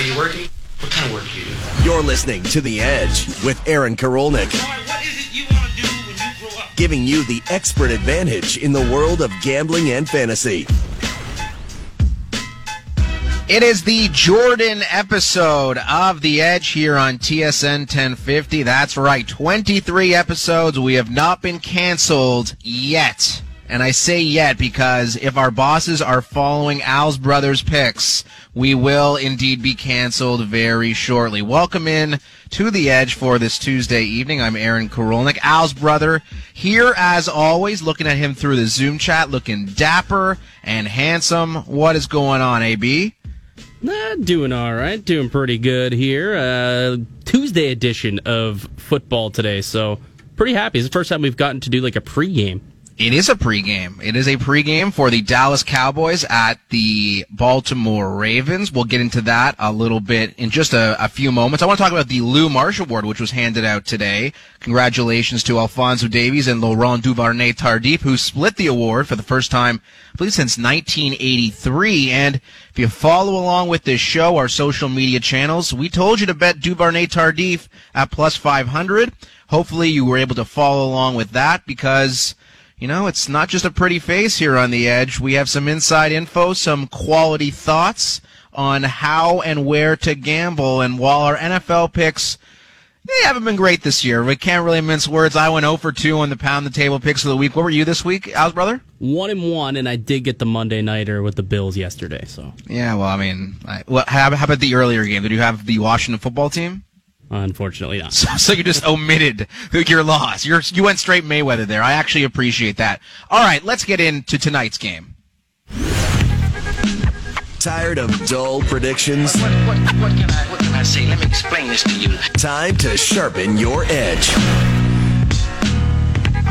Are you working? What kind of work do you do? You're listening to The Edge with Aaron Korolnik, What is it you want to do when you grow up? giving you the expert advantage in the world of gambling and fantasy. It is the Jordan episode of The Edge here on TSN 1050. That's right, 23 episodes. We have not been canceled yet. And I say yet because if our bosses are following Al's Brothers picks, we will indeed be canceled very shortly. Welcome in to The Edge for this Tuesday evening. I'm Aaron Korolnik, Al's brother, here as always, looking at him through the Zoom chat, looking dapper and handsome. What is going on, AB? Nah, doing all right, doing pretty good here. Uh, Tuesday edition of football today, so pretty happy. It's the first time we've gotten to do like a pregame. It is a pregame. It is a pregame for the Dallas Cowboys at the Baltimore Ravens. We'll get into that a little bit in just a, a, few moments. I want to talk about the Lou Marsh Award, which was handed out today. Congratulations to Alfonso Davies and Laurent Duvernay Tardif, who split the award for the first time, I believe, since 1983. And if you follow along with this show, our social media channels, we told you to bet Duvernay Tardif at plus 500. Hopefully you were able to follow along with that because you know, it's not just a pretty face here on the edge. We have some inside info, some quality thoughts on how and where to gamble. And while our NFL picks, they haven't been great this year. We can't really mince words. I went 0 for 2 on the pound the table picks of the week. What were you this week, Al's brother? One and one, and I did get the Monday nighter with the Bills yesterday. So yeah, well, I mean, I, well, how, how about the earlier game? Did you have the Washington football team? Unfortunately not. So, so, you just omitted your loss. You're, you went straight Mayweather there. I actually appreciate that. All right, let's get into tonight's game. Tired of dull predictions? What, what, what, can I, what can I say? Let me explain this to you. Time to sharpen your edge.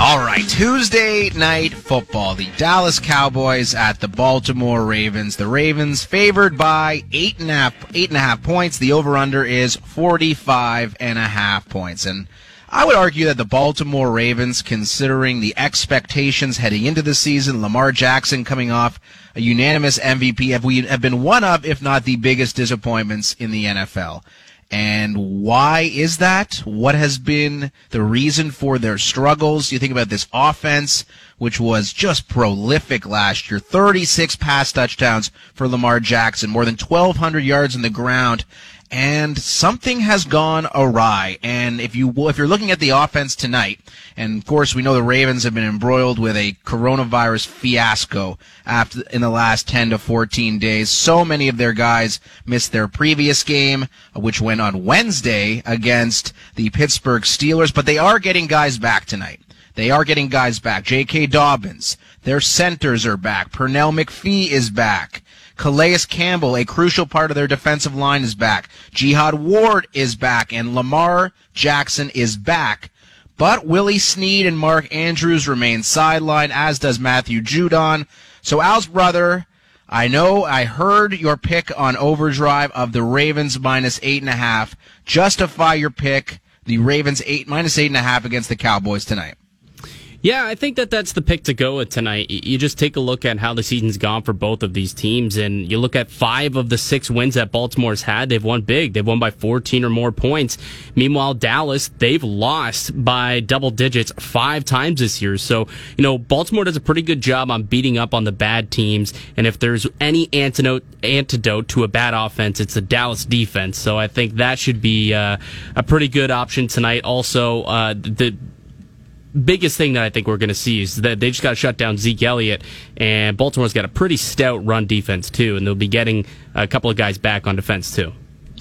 All right, Tuesday night football. The Dallas Cowboys at the Baltimore Ravens. The Ravens favored by eight and a half, eight and a half points. The over/under is forty-five and a half points. And I would argue that the Baltimore Ravens, considering the expectations heading into the season, Lamar Jackson coming off a unanimous MVP, have we have been one of, if not the biggest disappointments in the NFL. And why is that? What has been the reason for their struggles? You think about this offense, which was just prolific last year. 36 pass touchdowns for Lamar Jackson, more than 1,200 yards in the ground. And something has gone awry. And if you if you're looking at the offense tonight, and of course we know the Ravens have been embroiled with a coronavirus fiasco after in the last 10 to 14 days. So many of their guys missed their previous game, which went on Wednesday against the Pittsburgh Steelers, but they are getting guys back tonight. They are getting guys back. J.K. Dobbins, their centers are back. Pernell McPhee is back. Calais Campbell, a crucial part of their defensive line, is back. Jihad Ward is back, and Lamar Jackson is back. But Willie Snead and Mark Andrews remain sidelined, as does Matthew Judon. So Al's brother, I know I heard your pick on overdrive of the Ravens minus eight and a half. Justify your pick, the Ravens eight minus eight and a half against the Cowboys tonight. Yeah, I think that that's the pick to go with tonight. You just take a look at how the season's gone for both of these teams, and you look at five of the six wins that Baltimore's had. They've won big. They've won by 14 or more points. Meanwhile, Dallas, they've lost by double digits five times this year. So, you know, Baltimore does a pretty good job on beating up on the bad teams. And if there's any antidote, antidote to a bad offense, it's the Dallas defense. So I think that should be uh, a pretty good option tonight. Also, uh, the biggest thing that I think we're going to see is that they just got to shut down Zeke Elliott, and Baltimore's got a pretty stout run defense too, and they'll be getting a couple of guys back on defense too.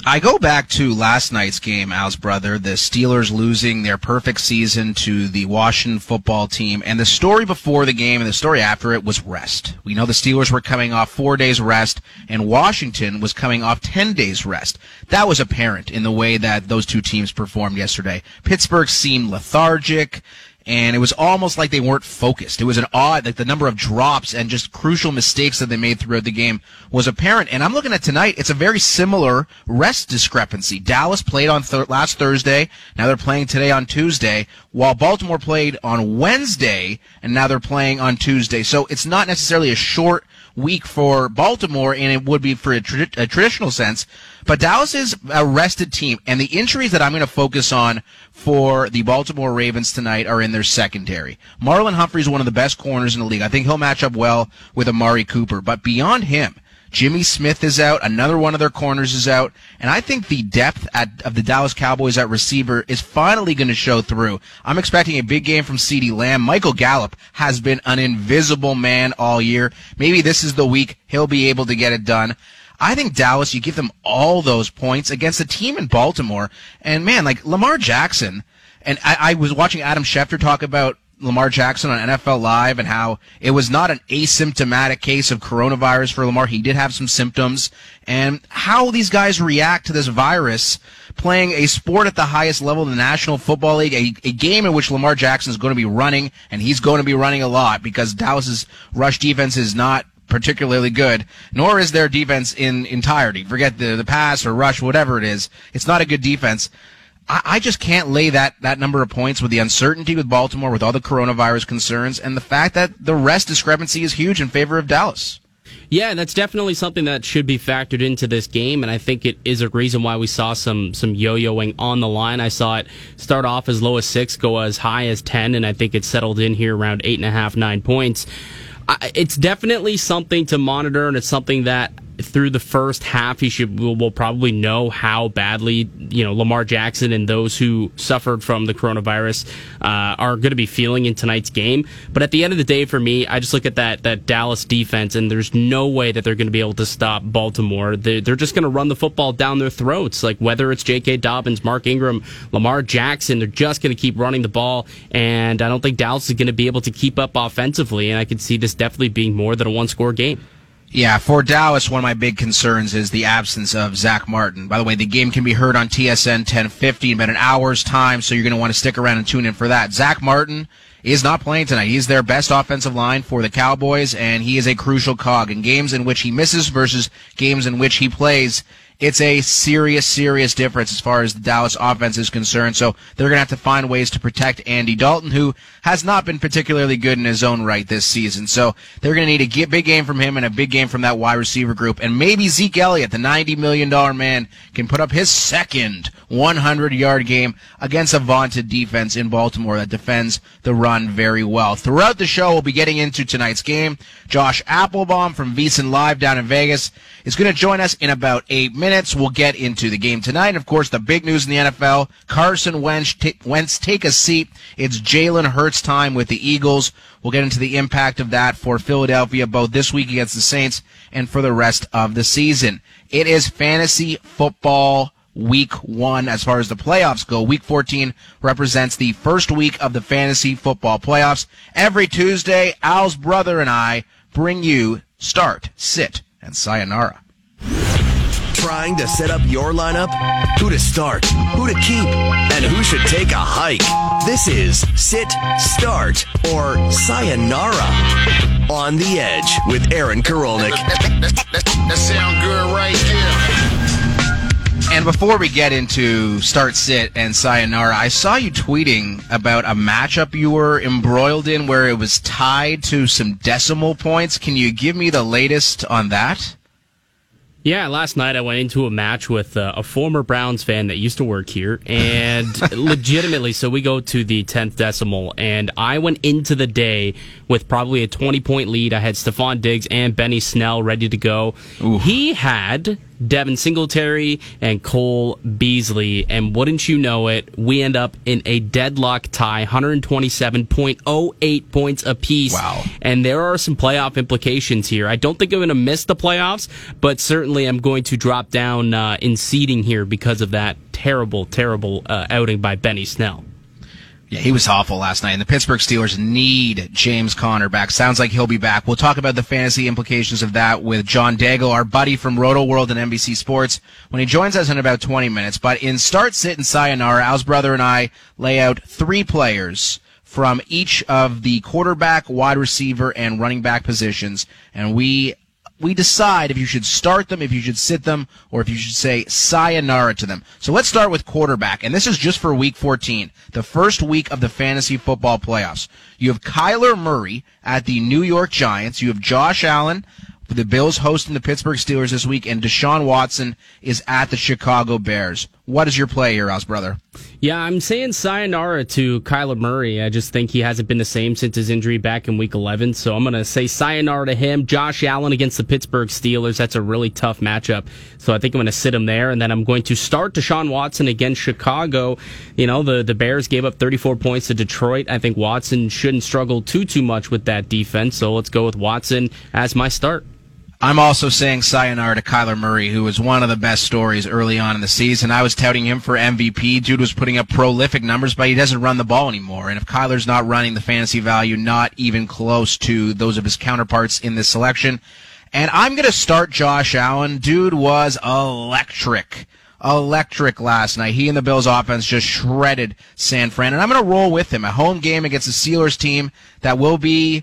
I go back to last night's game, Al's brother, the Steelers losing their perfect season to the Washington football team. And the story before the game and the story after it was rest. We know the Steelers were coming off four days rest and Washington was coming off 10 days rest. That was apparent in the way that those two teams performed yesterday. Pittsburgh seemed lethargic and it was almost like they weren't focused. It was an odd, like the number of drops and just crucial mistakes that they made throughout the game was apparent. And I'm looking at tonight, it's a very similar rest discrepancy. Dallas played on th- last Thursday, now they're playing today on Tuesday, while Baltimore played on Wednesday, and now they're playing on Tuesday. So it's not necessarily a short week for Baltimore, and it would be for a, tra- a traditional sense. But Dallas is a rested team, and the injuries that I'm going to focus on for the Baltimore Ravens tonight are in their secondary. Marlon Humphrey is one of the best corners in the league. I think he'll match up well with Amari Cooper, but beyond him, Jimmy Smith is out. Another one of their corners is out. And I think the depth at, of the Dallas Cowboys at receiver is finally going to show through. I'm expecting a big game from CeeDee Lamb. Michael Gallup has been an invisible man all year. Maybe this is the week he'll be able to get it done. I think Dallas, you give them all those points against a team in Baltimore. And man, like Lamar Jackson, and I, I was watching Adam Schefter talk about Lamar Jackson on NFL Live and how it was not an asymptomatic case of coronavirus for Lamar. He did have some symptoms and how these guys react to this virus playing a sport at the highest level in the National Football League, a, a game in which Lamar Jackson is going to be running and he's going to be running a lot because Dallas's rush defense is not particularly good, nor is their defense in entirety. Forget the, the pass or rush, whatever it is. It's not a good defense. I, I just can't lay that, that number of points with the uncertainty with Baltimore, with all the coronavirus concerns, and the fact that the rest discrepancy is huge in favor of Dallas. Yeah, that's definitely something that should be factored into this game, and I think it is a reason why we saw some some yo-yoing on the line. I saw it start off as low as six, go as high as ten, and I think it settled in here around eight and a half, nine points. I, it's definitely something to monitor, and it's something that through the first half, he should will, will, probably know how badly you know Lamar Jackson and those who suffered from the coronavirus uh, are going to be feeling in tonight's game. But at the end of the day, for me, I just look at that that Dallas defense, and there's no way that they're going to be able to stop Baltimore. They're, they're just going to run the football down their throats. Like whether it's J.K. Dobbins, Mark Ingram, Lamar Jackson, they're just going to keep running the ball, and I don't think Dallas is going to be able to keep up offensively. And I could see this definitely being more than a one score game. Yeah, for Dallas, one of my big concerns is the absence of Zach Martin. By the way, the game can be heard on TSN 1050 in about an hour's time, so you're going to want to stick around and tune in for that. Zach Martin is not playing tonight. He's their best offensive line for the Cowboys, and he is a crucial cog in games in which he misses versus games in which he plays it's a serious, serious difference as far as the Dallas offense is concerned. So they're going to have to find ways to protect Andy Dalton, who has not been particularly good in his own right this season. So they're going to need a big game from him and a big game from that wide receiver group. And maybe Zeke Elliott, the $90 million man, can put up his second 100 yard game against a vaunted defense in Baltimore that defends the run very well. Throughout the show, we'll be getting into tonight's game. Josh Applebaum from VSiN Live down in Vegas is going to join us in about eight minutes. We'll get into the game tonight. Of course, the big news in the NFL, Carson Wentz, t- Wentz take a seat. It's Jalen Hurts time with the Eagles. We'll get into the impact of that for Philadelphia both this week against the Saints and for the rest of the season. It is fantasy football week one as far as the playoffs go. Week 14 represents the first week of the fantasy football playoffs. Every Tuesday, Al's brother and I bring you start, sit, and sayonara. Trying to set up your lineup? Who to start, who to keep, and who should take a hike? This is Sit, Start, or Sayonara on the Edge with Aaron Korolnik. That sound good right there. And before we get into start, sit, and sayonara, I saw you tweeting about a matchup you were embroiled in where it was tied to some decimal points. Can you give me the latest on that? Yeah, last night I went into a match with uh, a former Browns fan that used to work here, and legitimately, so we go to the 10th decimal, and I went into the day with probably a 20 point lead. I had Stefon Diggs and Benny Snell ready to go. Ooh. He had Devin Singletary and Cole Beasley. And wouldn't you know it, we end up in a deadlock tie, 127.08 points apiece. Wow. And there are some playoff implications here. I don't think I'm going to miss the playoffs, but certainly I'm going to drop down uh, in seeding here because of that terrible, terrible uh, outing by Benny Snell. Yeah, he was awful last night. And the Pittsburgh Steelers need James Conner back. Sounds like he'll be back. We'll talk about the fantasy implications of that with John Daigle, our buddy from Roto World and NBC Sports, when he joins us in about 20 minutes. But in Start, Sit, and Sayonara, Al's brother and I lay out three players from each of the quarterback, wide receiver, and running back positions. And we we decide if you should start them, if you should sit them, or if you should say sayonara to them. So let's start with quarterback, and this is just for week 14, the first week of the fantasy football playoffs. You have Kyler Murray at the New York Giants. You have Josh Allen The Bills hosting the Pittsburgh Steelers this week, and Deshaun Watson is at the Chicago Bears. What is your play here, Al's brother? Yeah, I'm saying sayonara to Kyler Murray. I just think he hasn't been the same since his injury back in week 11. So I'm going to say sayonara to him. Josh Allen against the Pittsburgh Steelers. That's a really tough matchup. So I think I'm going to sit him there. And then I'm going to start Deshaun Watson against Chicago. You know, the, the Bears gave up 34 points to Detroit. I think Watson shouldn't struggle too, too much with that defense. So let's go with Watson as my start. I'm also saying sayonara to Kyler Murray, who was one of the best stories early on in the season. I was touting him for MVP. Dude was putting up prolific numbers, but he doesn't run the ball anymore. And if Kyler's not running the fantasy value, not even close to those of his counterparts in this selection. And I'm going to start Josh Allen. Dude was electric. Electric last night. He and the Bills offense just shredded San Fran. And I'm going to roll with him. A home game against the Steelers team that will be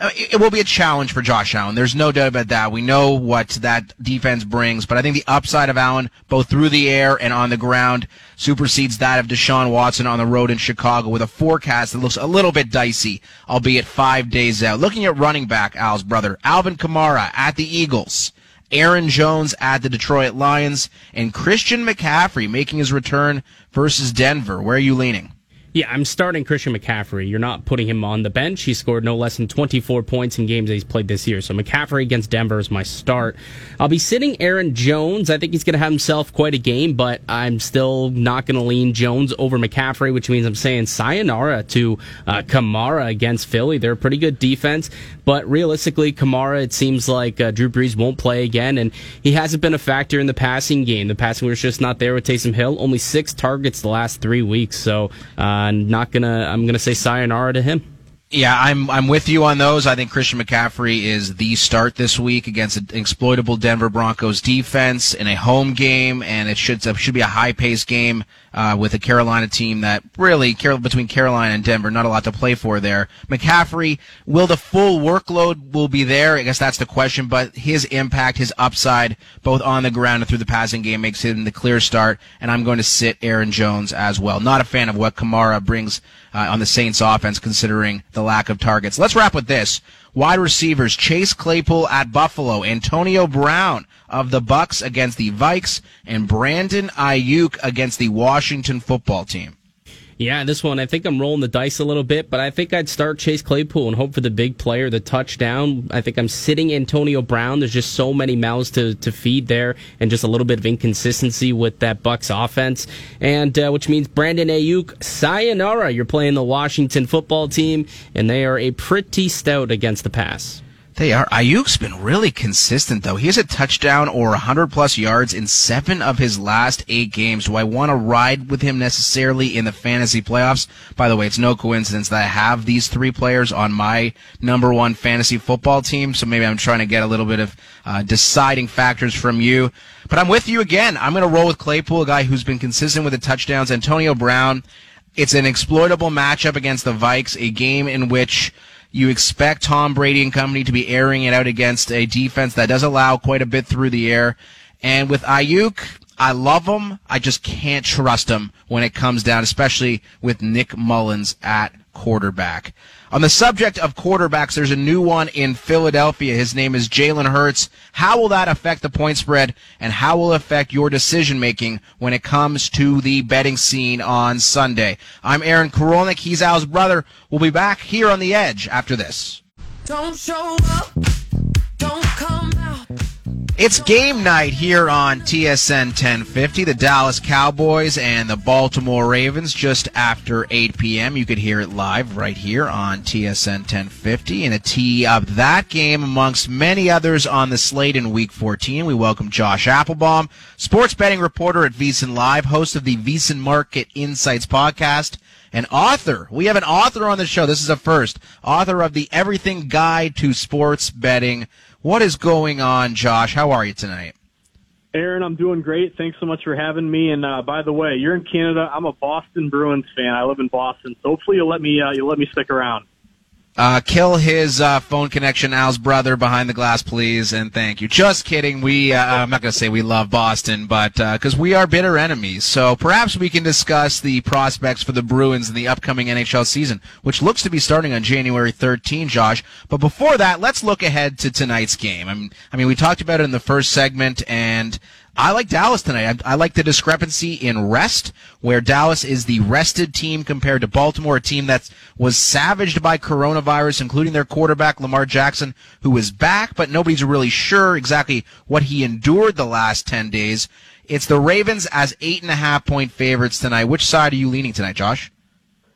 Uh, it will be a challenge for Josh Allen. There's no doubt about that. We know what that defense brings, but I think the upside of Allen, both through the air and on the ground, supersedes that of Deshaun Watson on the road in Chicago with a forecast that looks a little bit dicey, albeit five days out. Looking at running back, Al's brother, Alvin Kamara at the Eagles. Aaron Jones at the Detroit Lions, and Christian McCaffrey making his return versus Denver. Where are you leaning? Yeah, I'm starting Christian McCaffrey. You're not putting him on the bench. He scored no less than 24 points in games that he's played this year. So McCaffrey against Denver is my start. I'll be sitting Aaron Jones. I think he's going to have himself quite a game, but I'm still not going to lean Jones over McCaffrey, which means I'm saying sayonara to uh, Kamara against Philly. They're a pretty good defense, but realistically, Kamara, it seems like uh, Drew Brees won't play again, and he hasn't been a factor in the passing game. The passing was just not there with Taysom Hill. Only six targets the last three weeks, so. Uh, not gonna. I'm gonna say sayonara to him. Yeah, I'm I'm with you on those. I think Christian McCaffrey is the start this week against an exploitable Denver Broncos defense in a home game, and it should should be a high paced game uh, with a Carolina team that really between Carolina and Denver, not a lot to play for there. McCaffrey, will the full workload will be there? I guess that's the question. But his impact, his upside, both on the ground and through the passing game, makes him the clear start. And I'm going to sit Aaron Jones as well. Not a fan of what Kamara brings uh, on the Saints offense, considering the lack of targets. Let's wrap with this. Wide receivers, Chase Claypool at Buffalo, Antonio Brown of the Bucs against the Vikes, and Brandon Aiyuk against the Washington football team. Yeah, this one, I think I'm rolling the dice a little bit, but I think I'd start Chase Claypool and hope for the big player, the touchdown. I think I'm sitting Antonio Brown. There's just so many mouths to, to feed there and just a little bit of inconsistency with that Bucs offense. And, uh, which means Brandon Aiyuk, sayonara. You're playing the Washington football team, and they are a pretty stout against the pass. They are. Aiyuk's been really consistent, though. He has a touchdown or 100 plus yards in seven of his last eight games. Do I want to ride with him necessarily in the fantasy playoffs? By the way, it's no coincidence that I have these three players on my number one fantasy football team. So maybe I'm trying to get a little bit of uh, deciding factors from you. But I'm with you again. I'm going to roll with Claypool, a guy who's been consistent with the touchdowns. Antonio Brown. It's an exploitable matchup against the Vikes, a game in which you expect Tom Brady and company to be airing it out against a defense that does allow quite a bit through the air. And with Aiyuk, I love him. I just can't trust him when it comes down, especially with Nick Mullens at quarterback. On the subject of quarterbacks, there's a new one in Philadelphia. His name is Jalen Hurts. How will that affect the point spread and how will it affect your decision making when it comes to the betting scene on Sunday? I'm Aaron Korolnik. He's Al's brother. We'll be back here on the edge after this. Don't show up. Don't come. It's game night here on TSN 1050. The Dallas Cowboys and the Baltimore Ravens just after 8 p.m. You could hear it live right here on TSN 1050. And a tee up that game amongst many others on the slate in Week 14. We welcome Josh Applebaum, sports betting reporter at VSiN Live, host of the VSiN Market Insights podcast an author. We have an author on the show. This is a first. Author of the Everything Guide to Sports Betting. What is going on, Josh? How are you tonight? Aaron, I'm doing great. Thanks so much for having me. And uh, by the way, you're in Canada. I'm a Boston Bruins fan. I live in Boston, so hopefully you'll let me uh, you'll let me stick around. Uh, kill his uh, phone connection, Al's brother, behind the glass, please, and thank you. Just kidding. We, uh, I'm not going to say we love Boston, but because we are bitter enemies, so perhaps we can discuss the prospects for the Bruins in the upcoming NHL season, which looks to be starting on January 13, Josh. But before that, let's look ahead to tonight's game. I mean, I mean, we talked about it in the first segment, and I like Dallas tonight. I, I, like the discrepancy in rest, where Dallas is the rested team compared to Baltimore, a team that was savaged by coronavirus, including their quarterback, Lamar Jackson, who is back, but nobody's really sure exactly what he endured the last 10 days. It's the Ravens as eight and a half point favorites tonight. Which side are you leaning tonight, Josh?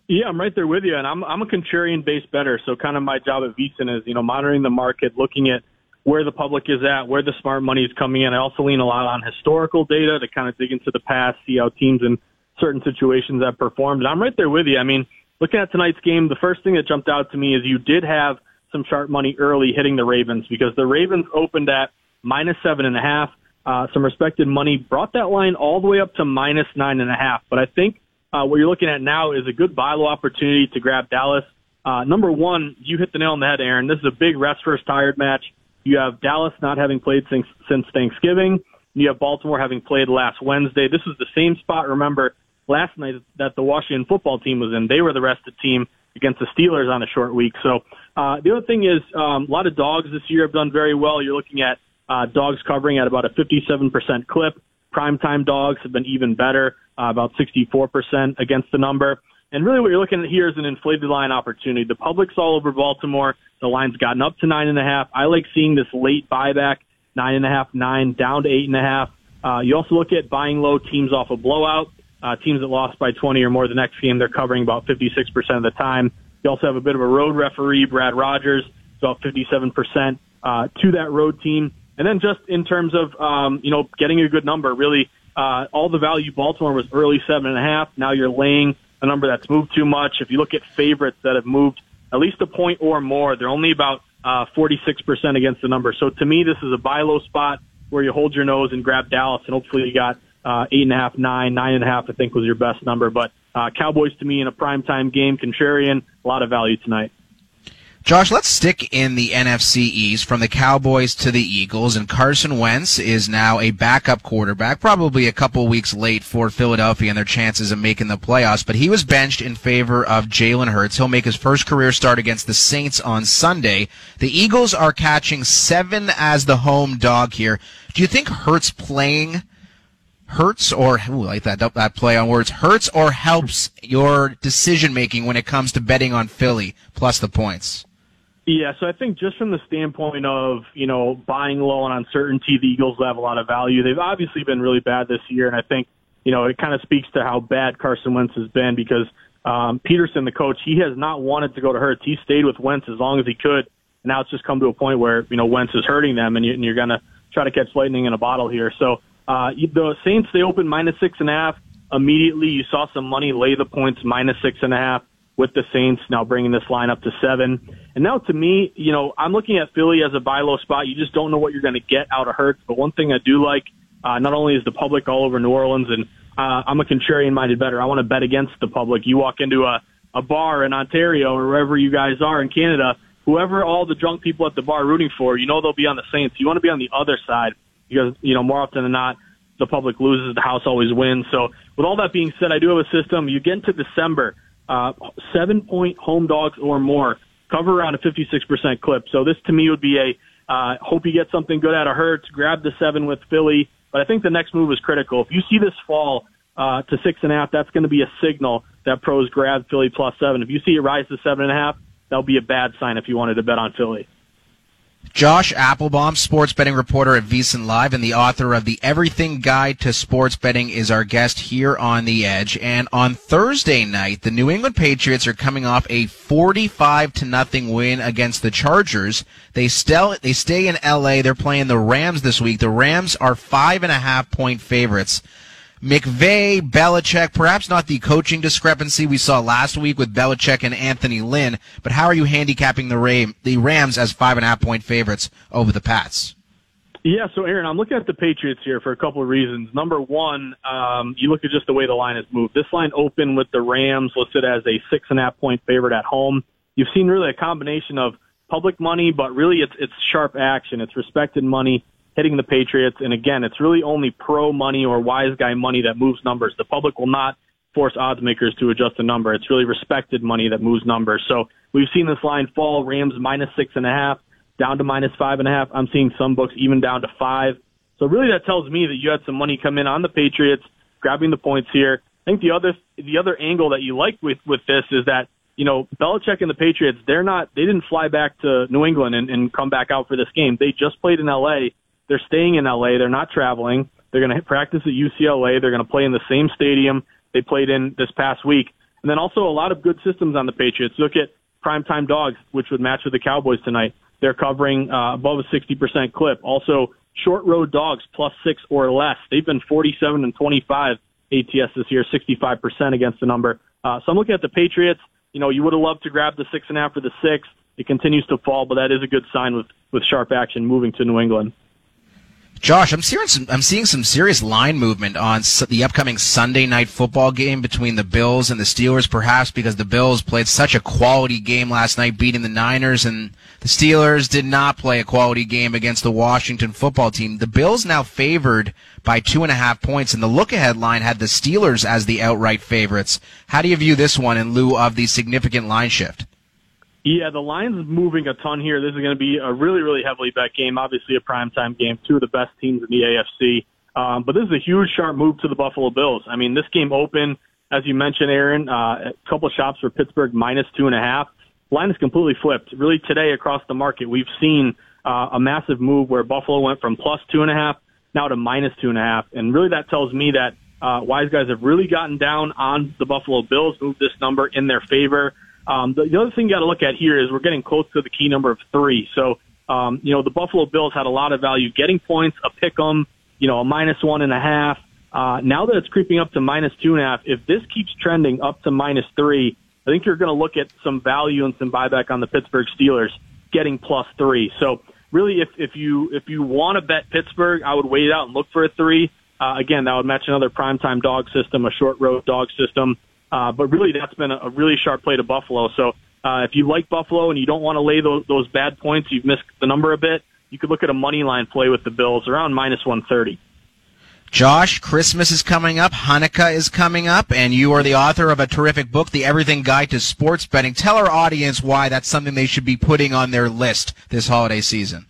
Yeah, I'm right there with you, and I'm I'm a contrarian based better. So kind of my job at VSiN is you know monitoring the market, looking at where the public is at, where the smart money is coming in. I also lean a lot on historical data to kind of dig into the past, see how teams in certain situations have performed. And I'm right there with you. I mean, looking at tonight's game, the first thing that jumped out to me is you did have some sharp money early hitting the Ravens because the Ravens opened at minus seven and a half. Uh, some respected money brought that line all the way up to minus nine and a half. But I think uh, what you're looking at now is a good buy low opportunity to grab Dallas. Uh, number one, you hit the nail on the head, Aaron. This is a big rest versus tired match. You have Dallas not having played since, since Thanksgiving. You have Baltimore having played last Wednesday. This is the same spot, remember, last night that the Washington football team was in. They were the rested team against the Steelers on a short week. So uh, the other thing is um, a lot of dogs this year have done very well. You're looking at uh, dogs covering at about a 57% clip. Primetime dogs have been even better, uh, about 64% against the number. And really what you're looking at here is an inflated line opportunity. The public's all over Baltimore. The line's gotten up to nine and a half. I like seeing this late buyback, nine and a half, nine, down to eight and a half. Uh, you also look at buying low teams off a blowout. Uh, teams that lost by 20 or more the next game, they're covering about 56% of the time. You also have a bit of a road referee, Brad Rogers, about 57% uh, to that road team. And then just in terms of, um, you know, getting a good number, really, uh, all the value Baltimore was early seven and a half. Now you're laying a number that's moved too much. If you look at favorites that have moved at least a point or more, they're only about uh, 46% against the number. So to me, this is a buy low spot where you hold your nose and grab Dallas, and hopefully you got uh, eight and a half, nine, nine and a half. I think was your best number. But uh, Cowboys to me in a primetime game, contrarian, a lot of value tonight. Josh, let's stick in the NFC East from the Cowboys to the Eagles, and Carson Wentz is now a backup quarterback, probably a couple weeks late for Philadelphia and their chances of making the playoffs, but he was benched in favor of Jalen Hurts. He'll make his first career start against the Saints on Sunday. The Eagles are catching seven as the home dog here. Do you think Hurts playing hurts or ooh, like that that play on words hurts or helps your decision making when it comes to betting on Philly plus the points? Yeah, so I think just from the standpoint of, you know, buying low on uncertainty, the Eagles have a lot of value. They've obviously been really bad this year, and I think, you know, it kind of speaks to how bad Carson Wentz has been because um, Pederson, the coach, he has not wanted to go to Hurts. He stayed with Wentz as long as he could. And now it's just come to a point where, you know, Wentz is hurting them, and, you, and you're going to try to catch lightning in a bottle here. So uh, the Saints, they opened minus six and a half. Immediately, you saw some money lay the points minus six and a half with the Saints now bringing this line up to seven. And now to me, you know, I'm looking at Philly as a buy low spot. You just don't know what you're going to get out of Hurts. But one thing I do like, uh, not only is the public all over New Orleans and, uh, I'm a contrarian minded better. I want to bet against the public. You walk into a, a bar in Ontario or wherever you guys are in Canada, whoever all the drunk people at the bar rooting for, you know they'll be on the Saints. You want to be on the other side because, you know, more often than not, the public loses, the house always wins. So with all that being said, I do have a system. You get into December, uh, seven point home dogs or more, cover around a 56% clip. So this to me would be a, uh, hope you get something good out of Hurts, grab the seven with Philly. But I think the next move is critical. If you see this fall, uh, to six and a half, that's going to be a signal that pros grab Philly plus seven. If you see it rise to seven and a half, that'll be a bad sign if you wanted to bet on Philly. Josh Applebaum, sports betting reporter at VSiN Live and the author of the Everything Guide to Sports Betting is our guest here on The Edge. And on Thursday night, the New England Patriots are coming off a 45 to nothing win against the Chargers. They still, they stay in LA. They're playing the Rams this week. The Rams are five and a half point favorites. McVay, Belichick, perhaps not the coaching discrepancy we saw last week with Belichick and Anthony Lynn, but how are you handicapping the, Ram, the Rams as five and a half point favorites over the Pats? Yeah, so Aaron, I'm looking at the Patriots here for a couple of reasons. Number one, um, you look at just the way the line has moved. This line opened with the Rams listed as a six and a half point favorite at home. you've seen really a combination of public money, but really it's it's sharp action. It's respected money hitting the Patriots, and again, it's really only pro money or wise guy money that moves numbers. The public will not force odds makers to adjust the number. It's really respected money that moves numbers. So we've seen this line fall. Rams minus six and a half down to minus five and a half. I'm seeing some books even down to five. So really that tells me that you had some money come in on the Patriots, grabbing the points here. I think the other the other angle that you like with with this is that you know Belichick and the Patriots they're not they didn't fly back to New England and, and come back out for this game. They just played in L.A. They're staying in L.A. They're not traveling. They're going to practice at UCLA. They're going to play in the same stadium they played in this past week. And then also a lot of good systems on the Patriots. Look at primetime dogs, which would match with the Cowboys tonight. They're covering uh, above a 60% clip. Also, short road dogs plus six or less. They've been 47 and 25 ATS this year, 65% against the number. Uh, so I'm looking at the Patriots. You know, you would have loved to grab the six and a half or the six. It continues to fall, but that is a good sign with, with sharp action moving to New England. Josh, I'm seeing some, I'm seeing some serious line movement on the upcoming Sunday night football game between the Bills and the Steelers, perhaps because the Bills played such a quality game last night, beating the Niners, and the Steelers did not play a quality game against the Washington football team. The Bills now favored by two and a half points, and the look-ahead line had the Steelers as the outright favorites. How do you view this one in lieu of the significant line shift? Yeah, the line's moving a ton here. This is going to be a really, really heavily bet game. Obviously, a primetime game. Two of the best teams in the AFC. Um, but this is a huge, sharp move to the Buffalo Bills. I mean, this game opened, as you mentioned, Aaron, uh, a couple shops for Pittsburgh minus two and a half. Line is completely flipped. Really, today across the market, we've seen uh, a massive move where Buffalo went from plus two and a half now to minus two and a half. And really, that tells me that uh, wise guys have really gotten down on the Buffalo Bills, moved this number in their favor. Um, the, the other thing you got to look at here is we're getting close to the key number of three. So, um, you know, the Buffalo Bills had a lot of value getting points, a pick 'em, you know, a minus one and a half. Uh, now that it's creeping up to minus two and a half, if this keeps trending up to minus three, I think you're going to look at some value and some buyback on the Pittsburgh Steelers getting plus three. So really, if, if you, if you want to bet Pittsburgh, I would wait out and look for a three. Uh, again, that would match another primetime dog system, a short road dog system. Uh, but really, that's been a, really sharp play to Buffalo. So uh, if you like Buffalo and you don't want to lay those, those bad points, you've missed the number a bit. You could look at a money line play with the Bills around minus 130. Josh, Christmas is coming up, Hanukkah is coming up, and you are the author of a terrific book, The Everything Guide to Sports Betting. Tell our audience why that's something they should be putting on their list this holiday season.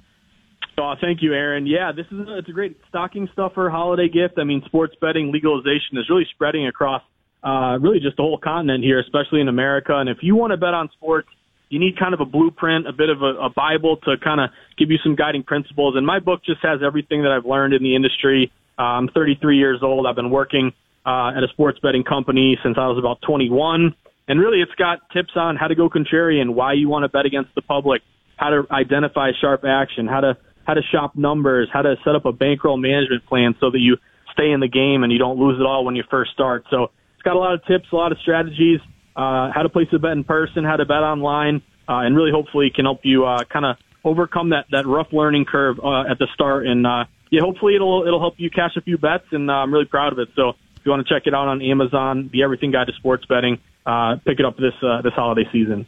Oh, thank you, Aaron. Yeah, this is a, it's a great stocking stuffer holiday gift. I mean, sports betting legalization is really spreading across uh, really just the whole continent here, especially in America. And if you want to bet on sports, you need kind of a blueprint, a bit of a, a Bible to kind of give you some guiding principles. And my book just has everything that I've learned in the industry. Uh, I'm 33 years old. I've been working uh, at a sports betting company since I was about 21. And really, it's got tips on how to go contrarian, why you want to bet against the public, how to identify sharp action, how to how to shop numbers, how to set up a bankroll management plan so that you stay in the game and you don't lose it all when you first start. So it's got a lot of tips, a lot of strategies, uh, how to place a bet in person, how to bet online, uh, and really hopefully can help you uh, kind of overcome that that rough learning curve uh, at the start. And uh, yeah, hopefully it'll it'll help you cash a few bets, and uh, I'm really proud of it. So if you want to check it out on Amazon, the Everything Guide to Sports Betting, uh, pick it up this uh, this holiday season.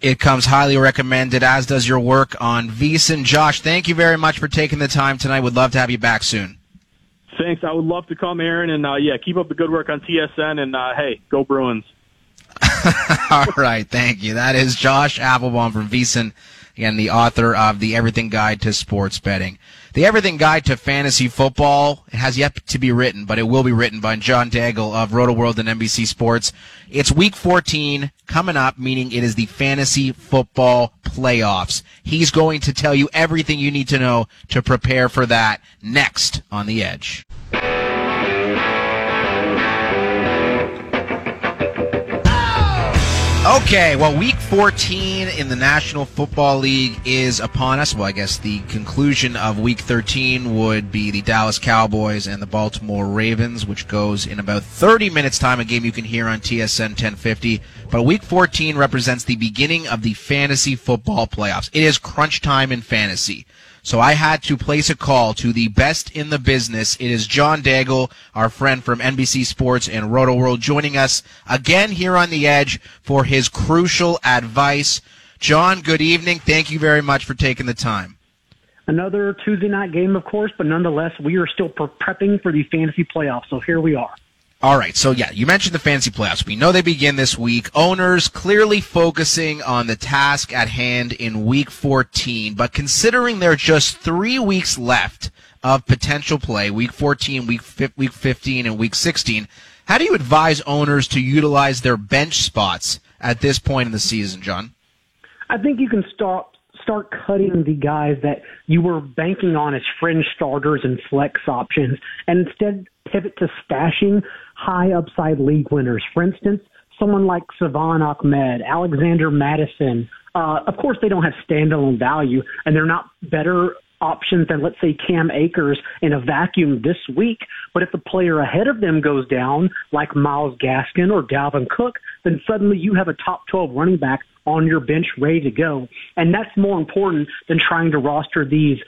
It comes highly recommended, as does your work on VSiN. Josh, thank you very much for taking the time tonight. Would love to have you back soon. Thanks. I would love to come, Aaron, and uh, yeah, keep up the good work on TSN. And uh, hey, go Bruins! All right, thank you. That is Josh Applebaum from VSiN, again, the author of the Everything Guide to Sports Betting. The Everything Guide to Fantasy Football It has yet to be written, but it will be written by John Daigle of Roto World and NBC Sports. It's week 14 coming up, meaning it is the fantasy football playoffs. He's going to tell you everything you need to know to prepare for that next on The Edge. Okay, well, week 14 in the National Football League is upon us. Well, I guess the conclusion of week 13 would be the Dallas Cowboys and the Baltimore Ravens, which goes in about 30 minutes' time, a game you can hear on TSN 1050. But week 14 represents the beginning of the fantasy football playoffs. It is crunch time in fantasy. So I had to place a call to the best in the business. It is John Daigle, our friend from NBC Sports and Roto World, joining us again here on the edge for his crucial advice. John, good evening. Thank you very much for taking the time. Another Tuesday night game, of course, but nonetheless, we are still pre- prepping for the fantasy playoffs. So here we are. All right. So yeah, you mentioned the fancy playoffs. We know they begin this week. Owners clearly focusing on the task at hand in week 14, but considering there are just three weeks left of potential play, week 14, week, fi- week 15, and week 16, how do you advise owners to utilize their bench spots at this point in the season, John? I think you can start start cutting the guys that you were banking on as fringe starters and flex options, and instead pivot to stashing high upside league winners. For instance, someone like Salvon Ahmed, Alexander Mattison. Uh, of course, they don't have standalone value, and they're not better options than, let's say, Cam Akers in a vacuum this week. But if the player ahead of them goes down, like Myles Gaskin or Dalvin Cook, then suddenly you have a top 12 running back on your bench ready to go. And that's more important than trying to roster these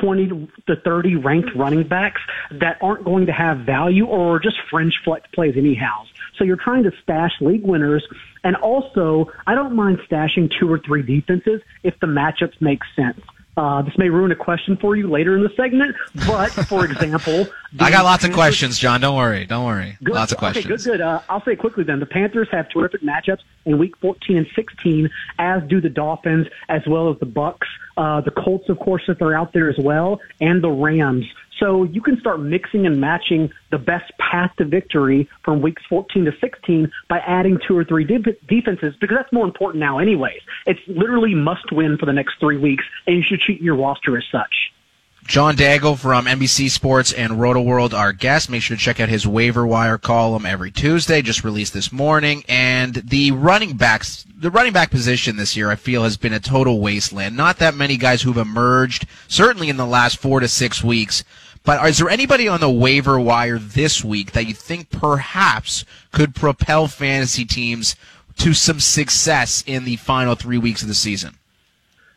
20 to 30 ranked running backs that aren't going to have value or just fringe flex plays anyhow. So you're trying to stash league winners. And also, I don't mind stashing two or three defenses if the matchups make sense. Uh, this may ruin a question for you later in the segment, but for example, I got lots of Panthers- questions, John. Don't worry. Don't worry. Good. Lots of questions. Okay, good, good. Uh, I'll say it quickly then. The Panthers have terrific matchups in Week 14 and 16, as do the Dolphins, as well as the Bucs. Uh, the Colts, of course, if they're out there as well, and the Rams. So you can start mixing and matching the best path to victory from weeks 14 to 16 by adding two or three def- defenses because that's more important now anyways. It's literally must win for the next three weeks and you should treat your roster as such. John Daigle from NBC Sports and Roto World, our guest. Make sure to check out his waiver wire column every Tuesday, just released this morning. And the running backs, the running back position this year, I feel has been a total wasteland. Not that many guys who've emerged, certainly in the last four to six weeks. But is there anybody on the waiver wire this week that you think perhaps could propel fantasy teams to some success in the final three weeks of the season?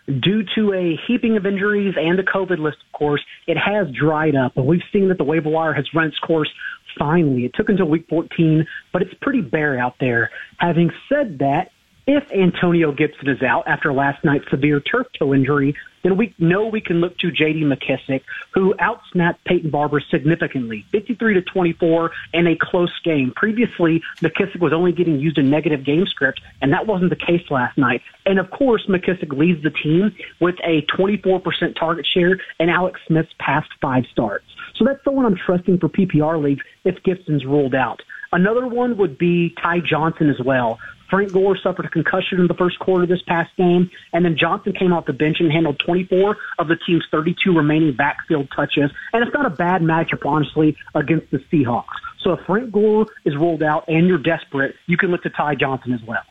due to a heaping of injuries and the COVID list, of course, it has dried up. We've seen that the waiver wire has run its course finally. It took until week 14, but it's pretty bare out there. Having said that, if Antonio Gibson is out after last night's severe turf toe injury, then we know we can look to J.D. McKissic, who outsnapped Peyton Barber significantly, 53 to 24, in a close game. Previously, McKissic was only getting used in negative game script, and that wasn't the case last night. And of course, McKissic leads the team with a 24% target share in Alex Smith's past five starts. So that's the one I'm trusting for PPR leagues if Gibson's ruled out. Another one would be Ty Johnson as well. Frank Gore suffered a concussion in the first quarter this past game, and then Johnson came off the bench and handled 24 of the team's 32 remaining backfield touches. And it's not a bad matchup, honestly, against the Seahawks. So if Frank Gore is ruled out and you're desperate, you can look to Ty Johnson as well.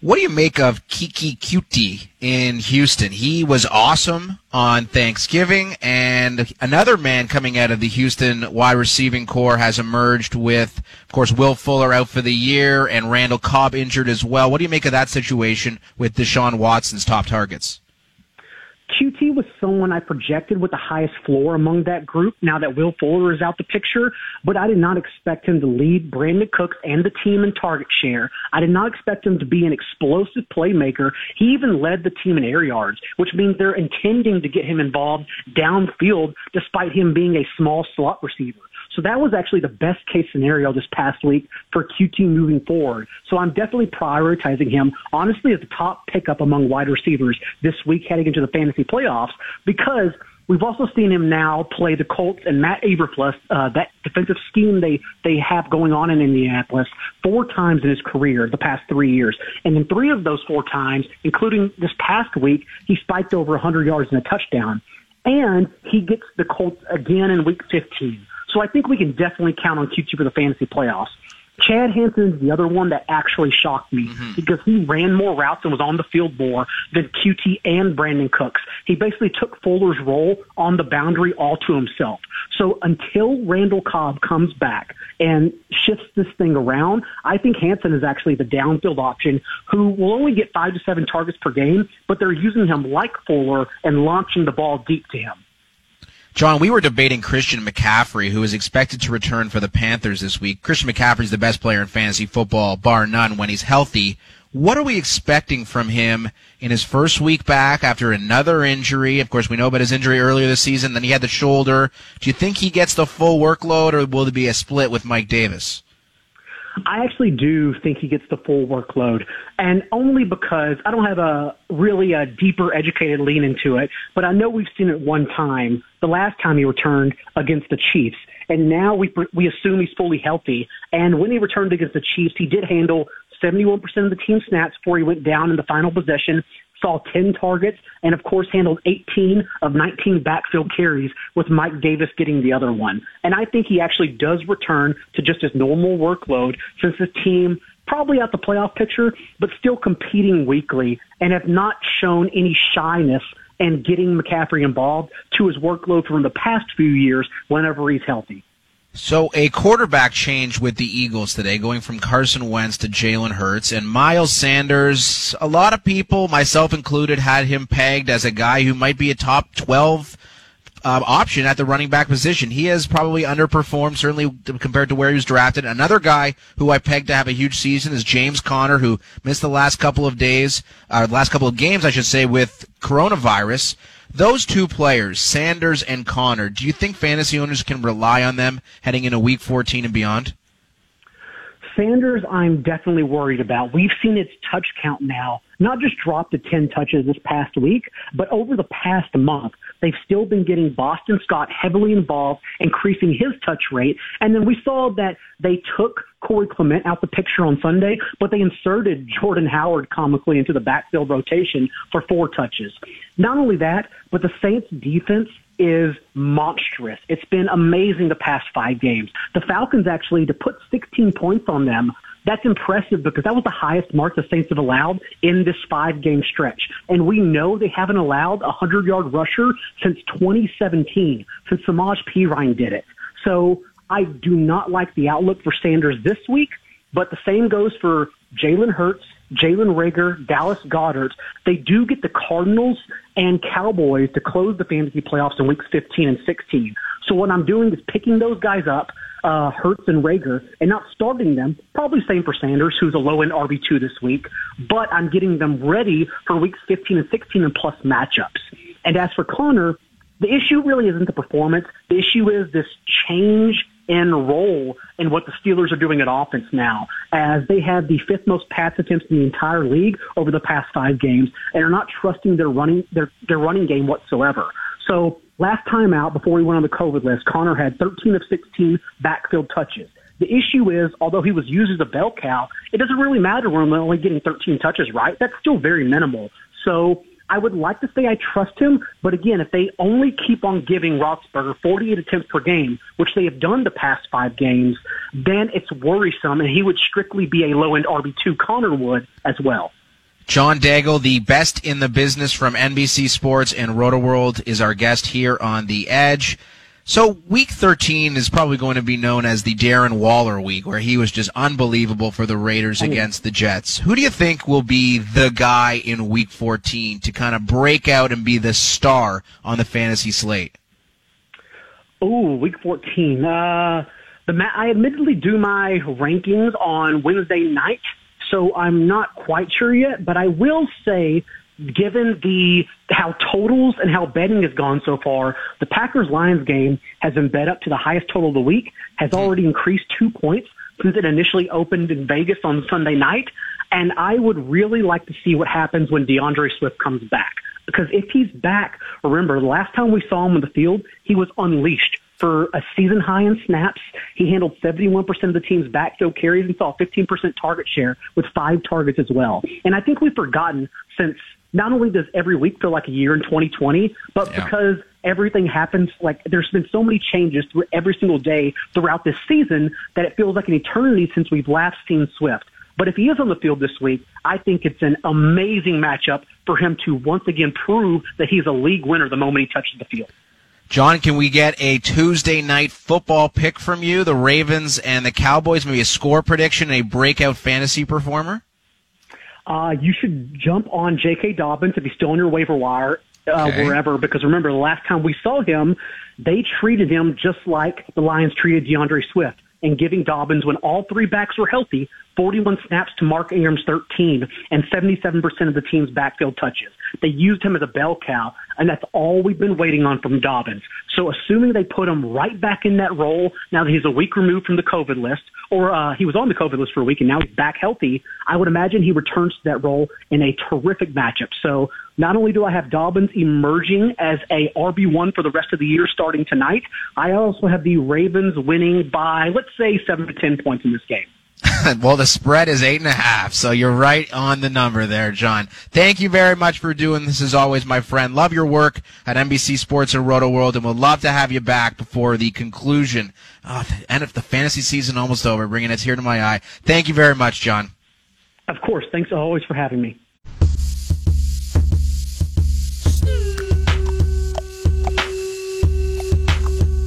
What do you make of Keke Coutee in Houston? He was awesome on Thanksgiving, and another man coming out of the Houston wide receiving corps has emerged with, of course, Will Fuller out for the year and Randall Cobb injured as well. What do you make of that situation with Deshaun Watson's top targets? Coutee was someone I projected with the highest floor among that group now that Will Fuller is out the picture, but I did not expect him to lead Brandin Cooks and the team in target share. I did not expect him to be an explosive playmaker. He even led the team in air yards, which means they're intending to get him involved downfield despite him being a small slot receiver. So that was actually the best case scenario this past week for Coutee moving forward. So I'm definitely prioritizing him, honestly, as the top pickup among wide receivers this week heading into the fantasy playoffs because We've also seen him now play the Colts and Matt Eberflus, uh, that defensive scheme they, they have going on in Indianapolis four times in his career the past three years. And in three of those four times, including this past week, he spiked over 100 yards and a touchdown. And he gets the Colts again in week 15. So I think we can definitely count on Coutee for the fantasy playoffs. Chad Hansen is the other one that actually shocked me mm-hmm. because he ran more routes and was on the field more than Coutee and Brandin Cooks. He basically took Fuller's role on the boundary all to himself. So until Randall Cobb comes back and shifts this thing around, I think Hansen is actually the downfield option who will only get five to seven targets per game, but they're using him like Fuller and launching the ball deep to him. John, we were debating Christian McCaffrey, who is expected to return for the Panthers this week. Christian McCaffrey is the best player in fantasy football, bar none, when he's healthy. What are we expecting from him in his first week back after another injury? Of course, we know about his injury earlier this season. Then he had the shoulder. Do you think he gets the full workload, or will there be a split with Mike Davis? I actually do think he gets the full workload, and only because I don't have a really a deeper educated lean into it, but I know we've seen it one time, the last time he returned against the Chiefs, and now we we assume he's fully healthy. And when he returned against the Chiefs, he did handle 71% of the team snaps before he went down in the final possession saw 10 targets, and of course handled 18 of 19 backfield carries with Mike Davis getting the other one. And I think he actually does return to just his normal workload since the team probably out the playoff picture, but still competing weekly and have not shown any shyness and getting McCaffrey involved to his workload from the past few years whenever he's healthy. So a quarterback change with the Eagles today, going from Carson Wentz to Jalen Hurts and Miles Sanders. A lot of people, myself included, had him pegged as a guy who might be a top 12 uh, option at the running back position. He has probably underperformed, certainly compared to where he was drafted. Another guy who I pegged to have a huge season is James Conner, who missed the last couple of days, uh, last couple of games, I should say, with coronavirus. Those two players, Sanders and Conner, do you think fantasy owners can rely on them heading into Week 14 and beyond? Sanders, I'm definitely worried about. We've seen its touch count now not just dropped to 10 touches this past week, but over the past month, they've still been getting Boston Scott heavily involved, increasing his touch rate. And then we saw that they took Corey Clement out the picture on Sunday, but they inserted Jordan Howard comically into the backfield rotation for four touches. Not only that, but the Saints defense is monstrous. It's been amazing the past five games. The Falcons actually, to put 16 points on them, that's impressive because that was the highest mark the Saints have allowed in this five game stretch. And we know they haven't allowed a 100 yard rusher since 2017, since Samaj P. Ryan did it. So I do not like the outlook for Sanders this week, but the same goes for Jalen Hurts, Jalen Reagor, Dallas Goedert. They do get the Cardinals and Cowboys to close the fantasy playoffs in weeks 15 and 16. So what I'm doing is picking those guys up uh, Hurts and Reagor and not starting them. Probably same for Sanders, who's a low end RB2 this week, but I'm getting them ready for weeks 15 and 16 and plus matchups. And as for Conner, the issue really isn't the performance. The issue is this change in role in what the Steelers are doing at offense now, as they have the fifth most pass attempts in the entire league over the past five games, and are not trusting their running their their running game whatsoever. So last time out, before we went on the COVID list, Conner had 13 of 16 backfield touches. The issue is, although he was used as a bell cow, it doesn't really matter when we're only getting 13 touches, right? That's still very minimal. So I would like to say I trust him, but again, if they only keep on giving Roethlisberger 48 attempts per game, which they have done the past five games, then it's worrisome, and he would strictly be a low-end RB2. Conner would as well. John Daigle, the best in the business from NBC Sports and RotoWorld, is our guest here on The Edge. So week 13 is probably going to be known as the Darren Waller week, where he was just unbelievable for the Raiders against the Jets. Who do you think will be the guy in week 14 to kind of break out and be the star on the fantasy slate? Oh, week 14. Uh, the ma- I admittedly do my rankings on Wednesday night so I'm not quite sure yet, but I will say given the how totals and how betting has gone so far, the Packers Lions game has been bet up to the highest total of the week, has mm-hmm. already increased two points since it initially opened in Vegas on Sunday night. And I would really like to see what happens when D'Andre Swift comes back. Because if he's back, remember, the last time we saw him on the field, he was unleashed for a season high in snaps. He handled 71% of the team's backfield carries and saw 15% target share with five targets as well. And I think we've forgotten since not only does every week feel like a year in 2020, but yeah. because everything happens like there's been so many changes through every single day throughout this season that it feels like an eternity since we've last seen Swift. But if he is on the field this week, I think it's an amazing matchup for him to once again prove that he's a league winner the moment he touches the field. John, can we get a Tuesday night football pick from you? The Ravens and the Cowboys, maybe a score prediction, a breakout fantasy performer? Uh, you should jump on J.K. Dobbins if he's still on your waiver wire, uh, Okay. wherever, because remember, the last time we saw him, they treated him just like the Lions treated D'Andre Swift and giving Dobbins, when all three backs were healthy, 41 snaps to Mark Ingram's 13 and 77% of the team's backfield touches. They used him as a bell cow, and that's all we've been waiting on from Dobbins. So assuming they put him right back in that role now that he's a week removed from the COVID list, or uh, he was on the COVID list for a week and now he's back healthy, I would imagine he returns to that role in a terrific matchup. So not only do I have Dobbins emerging as a RB1 for the rest of the year starting tonight, I also have the Ravens winning by, let's say, 7 to 10 points in this game. well, the spread is eight and a half, so you're right on the number there, John. Thank you very much for doing this as always, my friend. Love your work at NBC Sports and Roto World, and we'll love to have you back before the conclusion. Oh, the end of the fantasy season almost over, bringing a tear to my eye. Thank you very much, John. Of course. Thanks always for having me.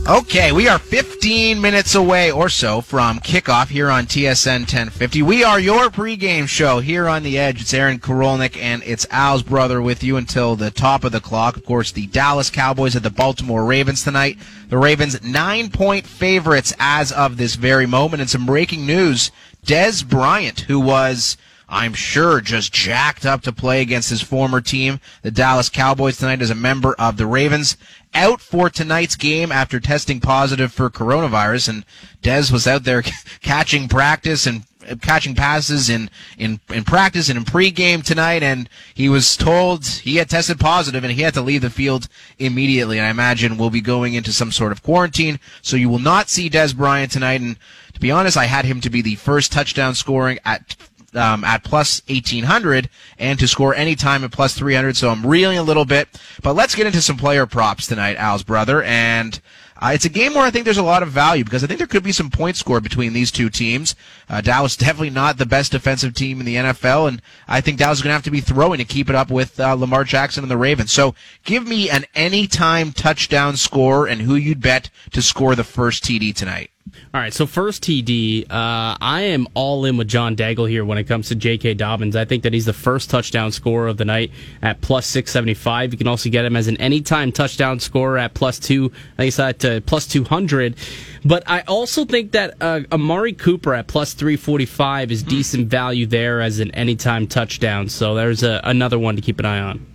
Okay, we are 15 minutes away or so from kickoff here on TSN 1050. We are your pregame show here on the Edge. It's Aaron Korolnik and it's Al's brother with you until the top of the clock. Of course, the Dallas Cowboys at the Baltimore Ravens tonight. The Ravens nine point favorites as of this very moment. And some breaking news. Dez Bryant, who was I'm sure just jacked up to play against his former team, the Dallas Cowboys tonight as a member of the Ravens. Out for tonight's game after testing positive for coronavirus, and Dez was out there catching practice and uh, catching passes in, in, in practice and in pregame tonight, and he was told he had tested positive and he had to leave the field immediately. And I imagine we'll be going into some sort of quarantine, so you will not see Dez Bryant tonight. And to be honest, I had him to be the first touchdown scoring at um, at plus 1800 and to score any time at plus 300. So I'm reeling a little bit. But let's get into some player props tonight, Al's brother. And uh, it's a game where I think there's a lot of value because I think there could be some points scored between these two teams. Uh, Dallas definitely not the best defensive team in the NFL, and I think Dallas is going to have to be throwing to keep it up with uh, Lamar Jackson and the Ravens. So give me an anytime touchdown score and who you'd bet to score the first TD tonight. All right, so first TD, uh, I am all in with John Daigle here when it comes to J.K. Dobbins. I think that he's the first touchdown scorer of the night at plus 675. You can also get him as an anytime touchdown scorer at plus two, I think it's at uh, plus 200. But I also think that uh, Amari Cooper at plus 345 is decent value there as an anytime touchdown. So there's a, another one to keep an eye on.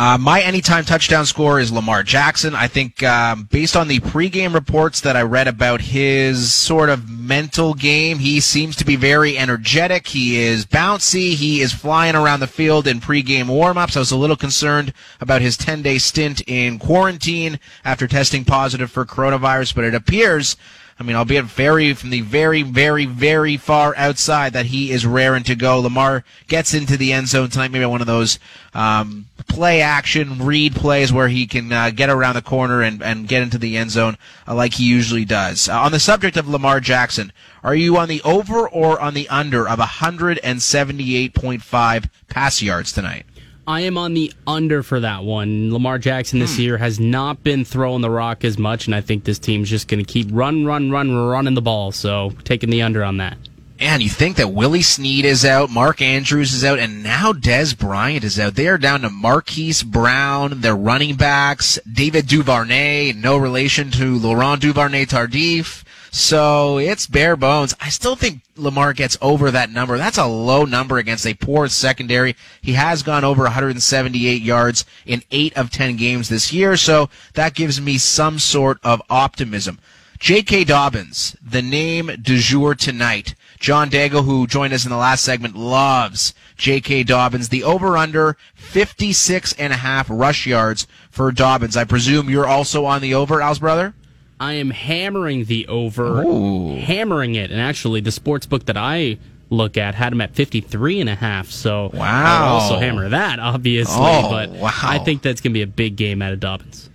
Uh, my anytime touchdown score is Lamar Jackson. I think, um, based on the pregame reports that I read about his sort of mental game, he seems to be very energetic. He is bouncy. He is flying around the field in pregame warmups. I was a little concerned about his 10 day stint in quarantine after testing positive for coronavirus, but it appears I mean, albeit very from the very, very, very far outside that he is raring to go. Lamar gets into the end zone tonight, maybe one of those um, play action read plays where he can uh, get around the corner and, and get into the end zone uh, like he usually does. Uh, on the subject of Lamar Jackson, are you on the over or on the under of 178.5 pass yards tonight? I am on the under for that one. Lamar Jackson this hmm. year has not been throwing the rock as much, and I think this team's just going to keep run, run, run, running the ball. So taking the under on that. And you think that Willie Snead is out, Mark Andrews is out, and now Dez Bryant is out. They are down to Marquise Brown, their running backs, David Duvernay, no relation to Laurent Duvernay Tardif. So it's bare bones. I still think Lamar gets over that number. That's a low number against a poor secondary. He has gone over 178 yards in eight of 10 games this year, so that gives me some sort of optimism. J.K. Dobbins, the name du jour tonight. John Daigle, who joined us in the last segment, loves J.K. Dobbins. The over-under, 56 and a half rush yards for Dobbins. I presume you're also on the over, Al's brother? I am hammering the over, Ooh. hammering it. And actually, the sports book that I look at had him at 53 and a half. So Wow. I'll also hammer that, obviously. Oh, but wow. I think that's going to be a big game out of Dobbins.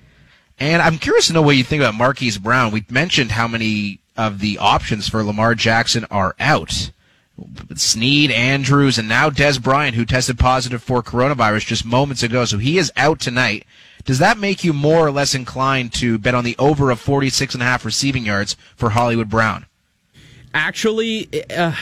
And I'm curious to know what you think about Marquise Brown. We mentioned how many of the options for Lamar Jackson are out. Snead, Andrews, and now Dez Bryant, who tested positive for coronavirus just moments ago. So he is out tonight. Does that make you more or less inclined to bet on the over of 46 and a half receiving yards for Hollywood Brown? Actually, uh,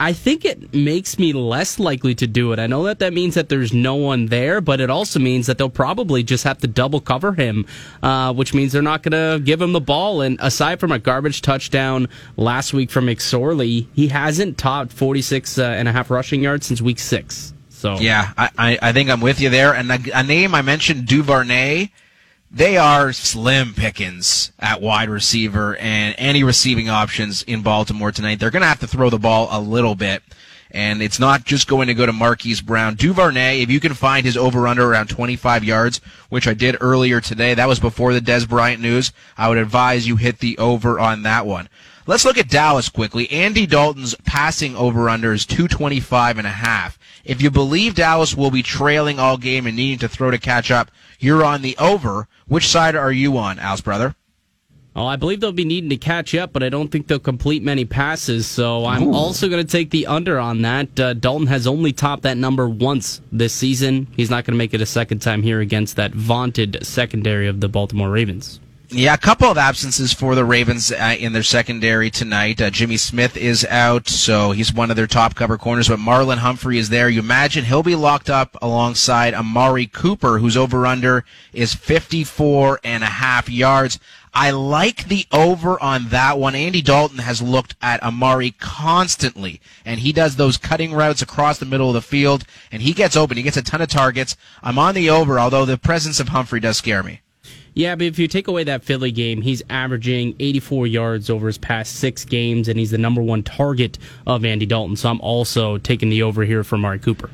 I think it makes me less likely to do it. I know that that means that there's no one there, but it also means that they'll probably just have to double cover him, uh, which means they're not going to give him the ball. And aside from a garbage touchdown last week from McSorley, he hasn't topped 46 uh, and a half rushing yards since week six. So yeah, I, I think I'm with you there. And a, a name I mentioned, Duvernay they are slim pickings at wide receiver and any receiving options in Baltimore tonight. They're going to have to throw the ball a little bit. And it's not just going to go to Marquise Brown. Duvernay, if you can find his over under around 25 yards, which I did earlier today, that was before the Dez Bryant news, I would advise you hit the over on that one. Let's look at Dallas quickly. Andy Dalton's passing over under is 225 and a half. If you believe Dallas will be trailing all game and needing to throw to catch up, you're on the over. Which side are you on, Al's brother? Oh, I believe they'll be needing to catch up, but I don't think they'll complete many passes. So I'm Ooh. also going to take the under on that. Uh, Dalton has only topped that number once this season. He's not going to make it a second time here against that vaunted secondary of the Baltimore Ravens. Yeah, a couple of absences for the Ravens uh, in their secondary tonight. Uh, Jimmy Smith is out, so he's one of their top cover corners, but Marlon Humphrey is there. You imagine he'll be locked up alongside Amari Cooper, whose over under is 54 and a half yards. I like the over on that one. Andy Dalton has looked at Amari constantly, and he does those cutting routes across the middle of the field, and he gets open. He gets a ton of targets. I'm on the over, although the presence of Humphrey does scare me. Yeah, but if you take away that Philly game, he's averaging 84 yards over his past six games, and he's the number one target of Andy Dalton. So I'm also taking the over here for Amari Cooper.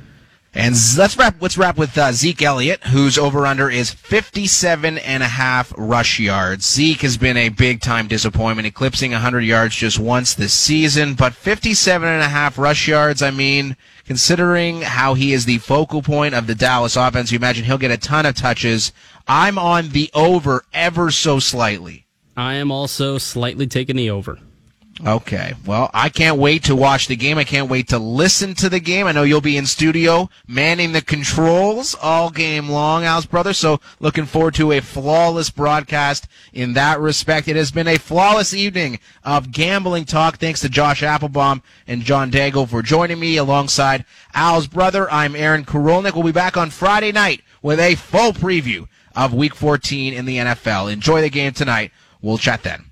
And let's wrap. Let's wrap with uh, Zeke Elliott, whose over under is 57 and a half rush yards. Zeke has been a big time disappointment, eclipsing 100 yards just once this season. But 57 and a half rush yards. I mean, considering how he is the focal point of the Dallas offense, you imagine he'll get a ton of touches. I'm on the over ever so slightly. I am also slightly taking the over. Okay. Well, I can't wait to watch the game. I can't wait to listen to the game. I know you'll be in studio manning the controls all game long, Al's brother. So looking forward to a flawless broadcast in that respect. It has been a flawless evening of gambling talk. Thanks to Josh Appelbaum and John Daigle for joining me alongside Al's brother. I'm Aaron Korolnik. We'll be back on Friday night with a full preview of week 14 in the NFL. Enjoy the game tonight. We'll chat then.